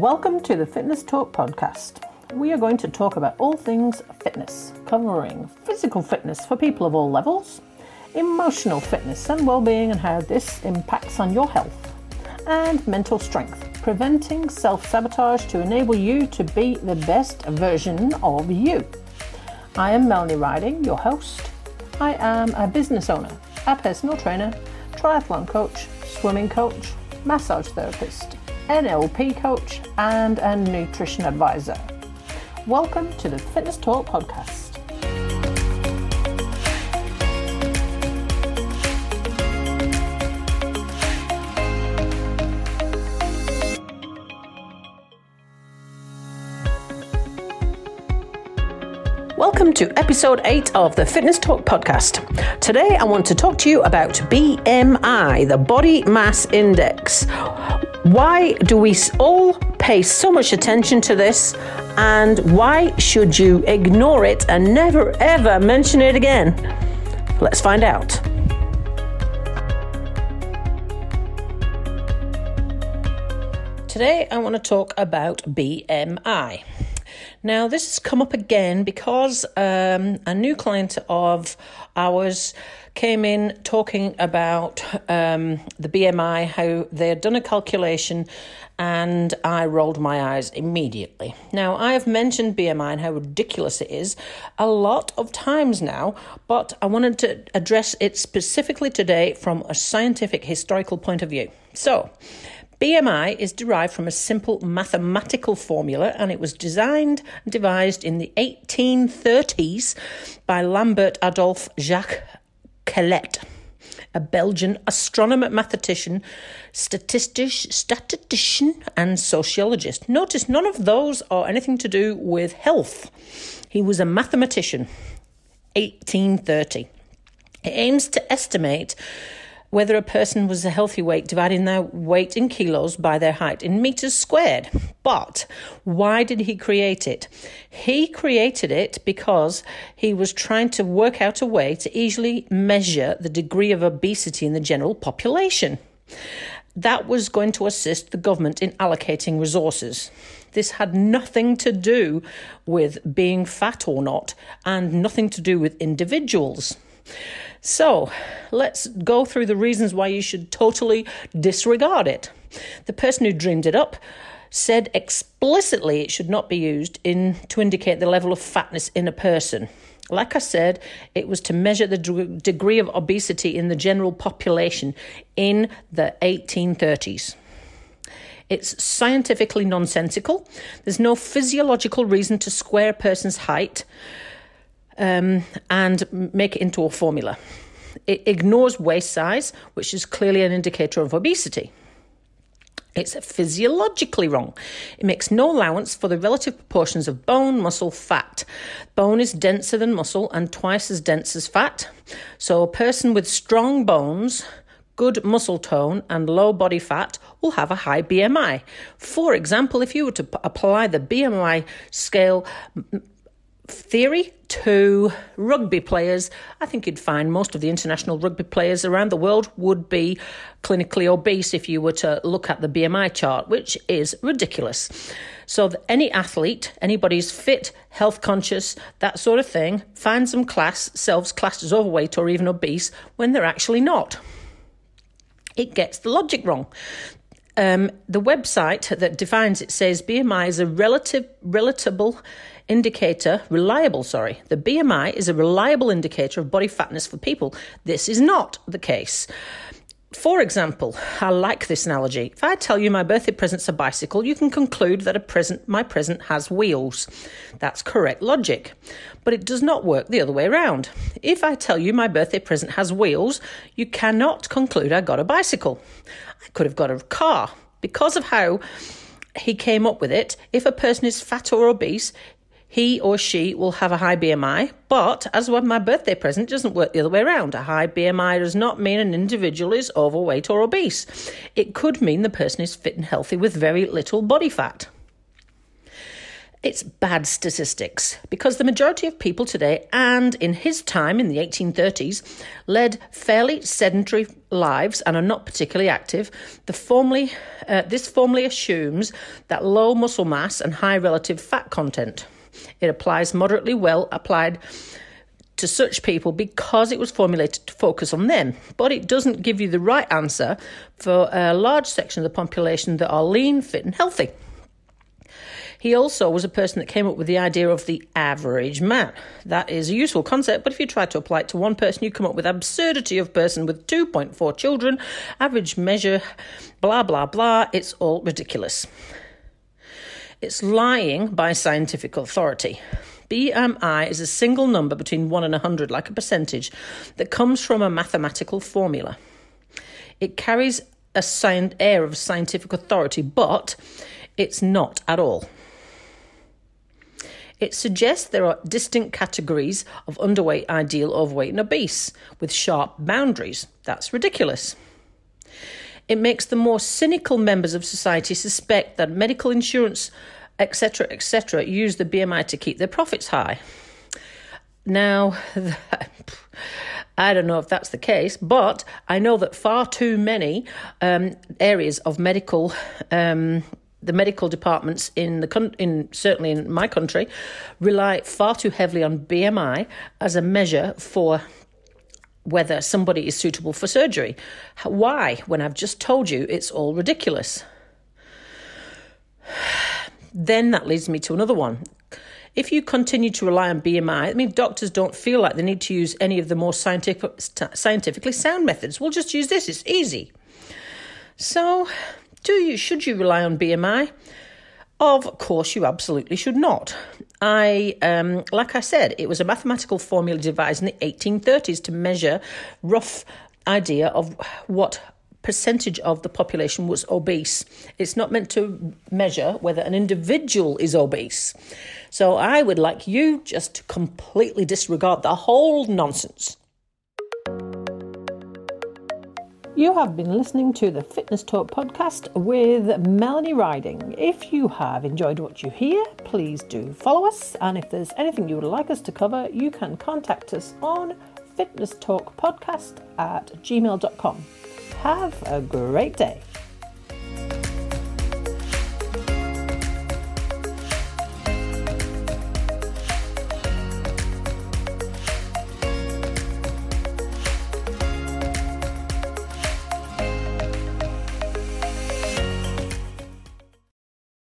Welcome to the Fitness Talk podcast. We are going to talk about all things fitness, covering physical fitness for people of all levels, emotional fitness and well-being and how this impacts on your health, and mental strength, preventing self-sabotage to enable you to be the best version of you. I am Melanie Riding, your host. I am a business owner, a personal trainer, triathlon coach, swimming coach, massage therapist, NLP coach, and a nutrition advisor. Welcome to the Fitness Talk podcast. Welcome to episode 8 of the Fitness Talk podcast. Today I want to talk to you about BMI, the Body Mass Index. Why do we all pay so much attention to this? And why should you ignore it and never ever mention it again? Let's find out. Today, I want to talk about BMI. Now, this has come up again because um, a new client of ours came in talking about um, the BMI, how they had done a calculation, and I rolled my eyes immediately. Now, I have mentioned BMI and how ridiculous it is a lot of times now, but I wanted to address it specifically today from a scientific historical point of view. So, BMI is derived from a simple mathematical formula and it was designed and devised in the 1830s by Lambert Adolphe Jacques Quetelet, a Belgian astronomer, mathematician, statistic, statistician, and sociologist. Notice none of those are anything to do with health. He was a mathematician, 1830. It aims to estimate whether a person was a healthy weight, dividing their weight in kilos by their height in meters squared. But why did he create it? He created it because he was trying to work out a way to easily measure the degree of obesity in the general population. That was going to assist the government in allocating resources. This had nothing to do with being fat or not, and nothing to do with individuals. So let's go through the reasons why you should totally disregard it. The person who dreamed it up said explicitly it should not be used in to indicate the level of fatness in a person. Like I said, it was to measure the d- degree of obesity in the general population in the 1830s. It's scientifically nonsensical. There's no physiological reason to square a person's height um, and make it into a formula. It ignores waist size, which is clearly an indicator of obesity. It's physiologically wrong. It makes no allowance for the relative proportions of bone, muscle, fat. Bone is denser than muscle and twice as dense as fat. So, a person with strong bones, good muscle tone, and low body fat will have a high BMI. For example, if you were to p- apply the BMI scale theory to rugby players, I think you'd find most of the international rugby players around the world would be clinically obese if you were to look at the BMI chart, which is ridiculous. So, any athlete, anybody who's fit, health conscious, that sort of thing, finds them class, selves classed as overweight or even obese when they're actually not. It gets the logic wrong. Um, the website that defines it says BMI is a relative, relatable indicator, reliable, sorry. The BMI is a reliable indicator of body fatness for people. This is not the case. For example, I like this analogy. If I tell you my birthday present's a bicycle, you can conclude that a present my present has wheels. That's correct logic. But it does not work the other way around. If I tell you my birthday present has wheels, you cannot conclude I got a bicycle. I could have got a car. Because of how he came up with it, if a person is fat or obese, he or she will have a high BMI, but as with my birthday present, doesn't work the other way around. A high BMI does not mean an individual is overweight or obese. It could mean the person is fit and healthy with very little body fat. It's bad statistics because the majority of people today, and in his time in the 1830s, led fairly sedentary lives and are not particularly active. Formally, uh, this formally assumes that low muscle mass and high relative fat content. It applies moderately well applied to such people because it was formulated to focus on them, but it doesn't give you the right answer for a large section of the population that are lean, fit, and healthy. He also was a person that came up with the idea of the average man. That is a useful concept, but if you try to apply it to one person, you come up with absurdity of person with 2.4 children, average measure, blah, blah, blah. It's all ridiculous. It's lying by scientific authority. BMI is a single number between 1 and 100, like a percentage, that comes from a mathematical formula. It carries a air of scientific authority, but it's not at all. It suggests there are distinct categories of underweight, ideal, overweight, and obese with sharp boundaries. That's ridiculous. It makes the more cynical members of society suspect that medical insurance, etc., etc., use the BMI to keep their profits high. Now, I don't know if that's the case, but I know that far too many um, areas of medical um, the medical departments in the in certainly in my country rely far too heavily on BMI as a measure for whether somebody is suitable for surgery. Why? When I've just told you it's all ridiculous. Then that leads me to another one. If you continue to rely on BMI, I mean, doctors don't feel like they need to use any of the more scientific, scientifically sound methods. We'll just use this, it's easy. So, do you should you rely on BMI? Of course, you absolutely should not. I, um, like I said, it was a mathematical formula devised in the 1830s to measure rough idea of what percentage of the population was obese. It's not meant to measure whether an individual is obese. So I would like you just to completely disregard the whole nonsense. You have been listening to the Fitness Talk podcast with Melanie Riding. If you have enjoyed what you hear, please do follow us. And if there's anything you would like us to cover, you can contact us on fitnesstalkpodcast at gmail.com. Have a great day.